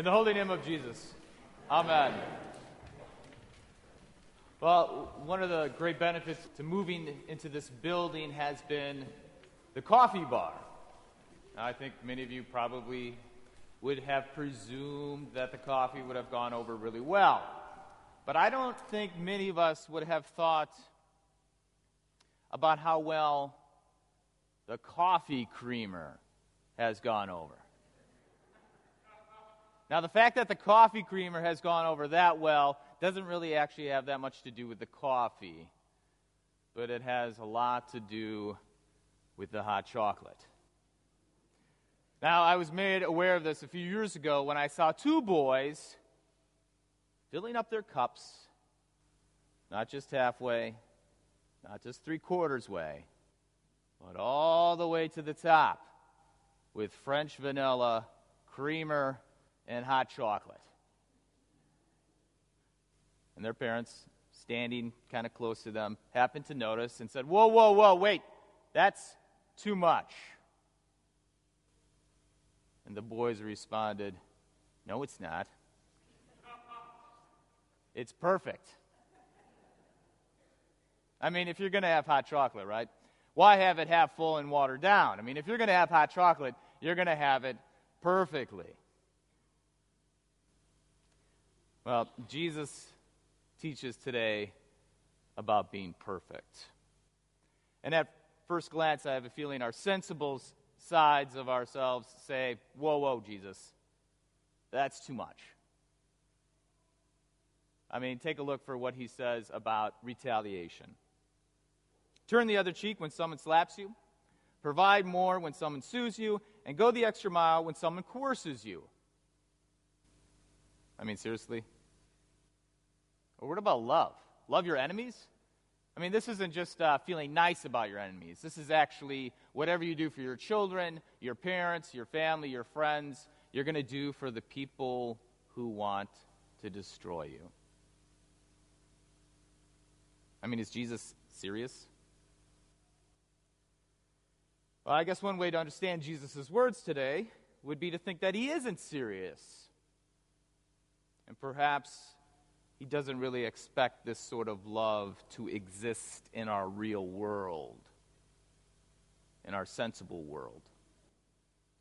In the holy name of Jesus. Amen. Well, one of the great benefits to moving into this building has been the coffee bar. Now, I think many of you probably would have presumed that the coffee would have gone over really well. But I don't think many of us would have thought about how well the coffee creamer has gone over. Now, the fact that the coffee creamer has gone over that well doesn't really actually have that much to do with the coffee, but it has a lot to do with the hot chocolate. Now, I was made aware of this a few years ago when I saw two boys filling up their cups, not just halfway, not just three quarters way, but all the way to the top with French vanilla, creamer, and hot chocolate. And their parents, standing kind of close to them, happened to notice and said, Whoa, whoa, whoa, wait, that's too much. And the boys responded, No, it's not. It's perfect. I mean, if you're going to have hot chocolate, right? Why have it half full and watered down? I mean, if you're going to have hot chocolate, you're going to have it perfectly. Well, Jesus teaches today about being perfect. And at first glance, I have a feeling our sensible sides of ourselves say, Whoa, whoa, Jesus, that's too much. I mean, take a look for what he says about retaliation. Turn the other cheek when someone slaps you, provide more when someone sues you, and go the extra mile when someone coerces you. I mean, seriously? Or what about love? Love your enemies? I mean, this isn't just uh, feeling nice about your enemies. This is actually whatever you do for your children, your parents, your family, your friends, you're going to do for the people who want to destroy you. I mean, is Jesus serious? Well, I guess one way to understand Jesus' words today would be to think that he isn't serious. And perhaps he doesn't really expect this sort of love to exist in our real world, in our sensible world.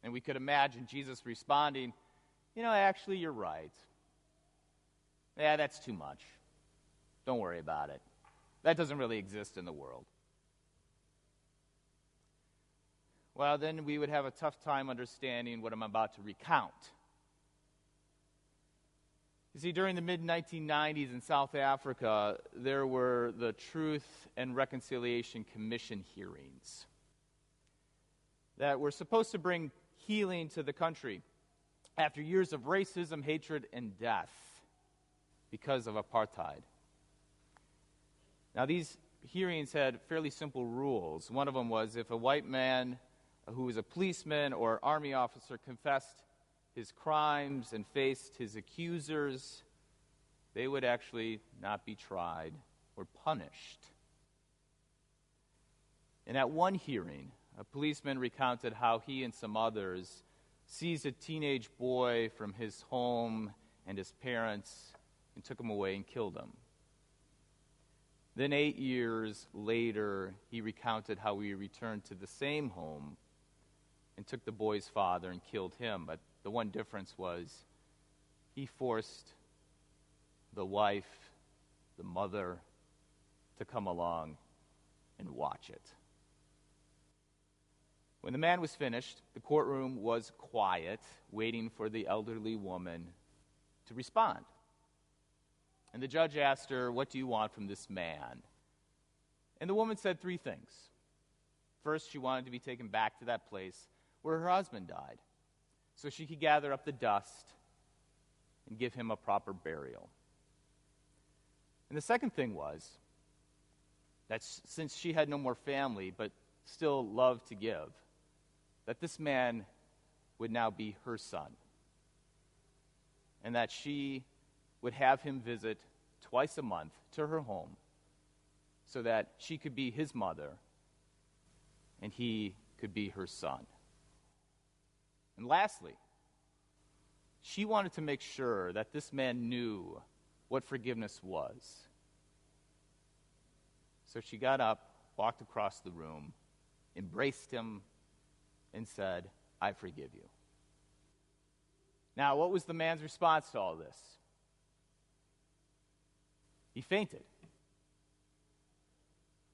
And we could imagine Jesus responding, You know, actually, you're right. Yeah, that's too much. Don't worry about it. That doesn't really exist in the world. Well, then we would have a tough time understanding what I'm about to recount. You see, during the mid 1990s in South Africa, there were the Truth and Reconciliation Commission hearings that were supposed to bring healing to the country after years of racism, hatred, and death because of apartheid. Now, these hearings had fairly simple rules. One of them was if a white man who was a policeman or army officer confessed his crimes and faced his accusers, they would actually not be tried or punished. And at one hearing, a policeman recounted how he and some others seized a teenage boy from his home and his parents and took him away and killed him. Then, eight years later, he recounted how he returned to the same home and took the boy's father and killed him. But the one difference was he forced the wife, the mother, to come along and watch it. When the man was finished, the courtroom was quiet, waiting for the elderly woman to respond. And the judge asked her, What do you want from this man? And the woman said three things. First, she wanted to be taken back to that place where her husband died so she could gather up the dust and give him a proper burial. And the second thing was that since she had no more family but still loved to give, that this man would now be her son. And that she would have him visit twice a month to her home so that she could be his mother and he could be her son. And lastly, she wanted to make sure that this man knew what forgiveness was. So she got up, walked across the room, embraced him, and said, I forgive you. Now, what was the man's response to all this? He fainted.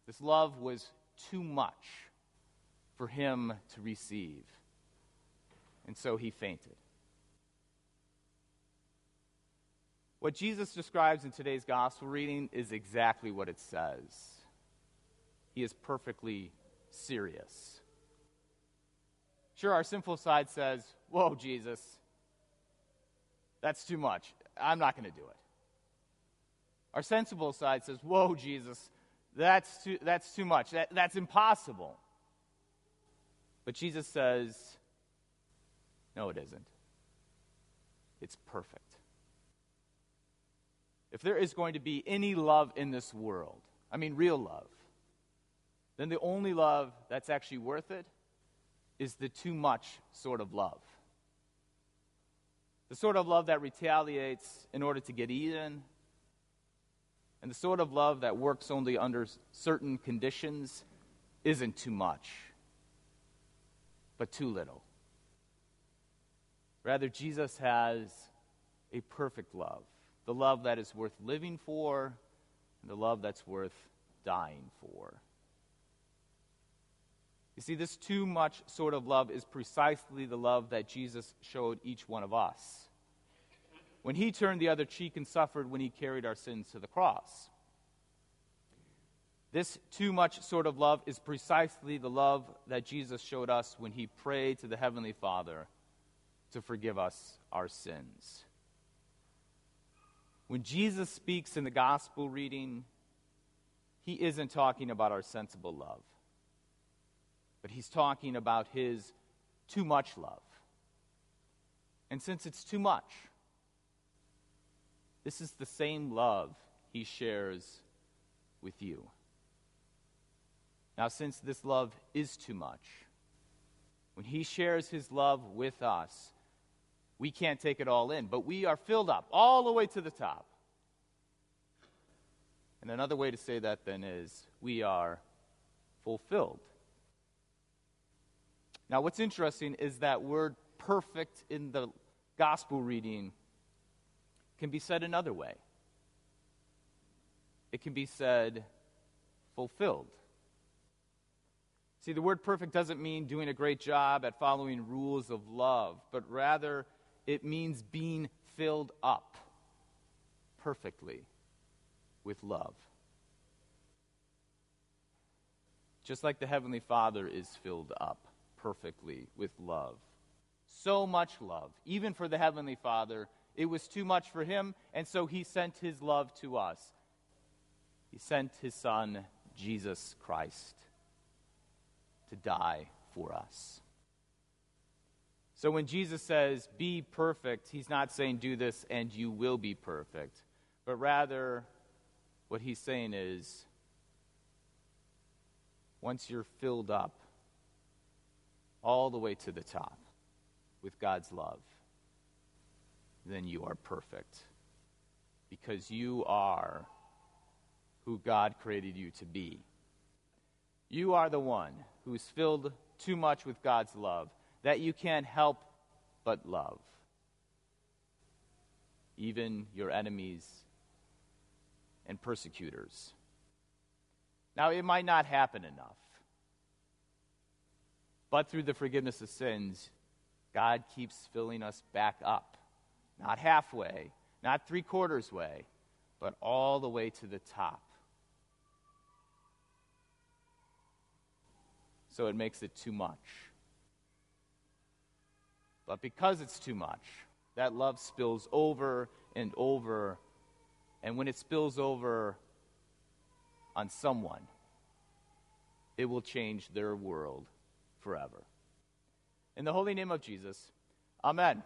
This love was too much for him to receive. And so he fainted. What Jesus describes in today's gospel reading is exactly what it says. He is perfectly serious. Sure, our sinful side says, Whoa, Jesus, that's too much. I'm not going to do it. Our sensible side says, Whoa, Jesus, that's too, that's too much. That, that's impossible. But Jesus says, No, it isn't. It's perfect. If there is going to be any love in this world, I mean real love, then the only love that's actually worth it is the too much sort of love. The sort of love that retaliates in order to get even, and the sort of love that works only under certain conditions isn't too much, but too little. Rather, Jesus has a perfect love the love that is worth living for, and the love that's worth dying for. You see, this too much sort of love is precisely the love that Jesus showed each one of us when he turned the other cheek and suffered when he carried our sins to the cross. This too much sort of love is precisely the love that Jesus showed us when he prayed to the Heavenly Father to forgive us our sins. When Jesus speaks in the gospel reading, he isn't talking about our sensible love, but he's talking about his too much love. And since it's too much, this is the same love he shares with you. Now, since this love is too much, when he shares his love with us, we can't take it all in, but we are filled up all the way to the top. And another way to say that then is we are fulfilled. Now, what's interesting is that word perfect in the gospel reading can be said another way. It can be said fulfilled. See, the word perfect doesn't mean doing a great job at following rules of love, but rather it means being filled up perfectly with love. Just like the Heavenly Father is filled up perfectly with love. So much love. Even for the Heavenly Father, it was too much for him, and so he sent his love to us. He sent his Son, Jesus Christ, to die for us. So when Jesus says, be perfect, he's not saying do this and you will be perfect, but rather what he's saying is once you're filled up all the way to the top with God's love, then you are perfect. Because you are who God created you to be. You are the one who's filled too much with God's love that you can't help but love. Even your enemies and persecutors. Now, it might not happen enough, but through the forgiveness of sins, God keeps filling us back up. Not halfway, not three quarters way, but all the way to the top. So it makes it too much. But because it's too much, that love spills over and over. And when it spills over on someone, it will change their world forever. In the holy name of Jesus, Amen.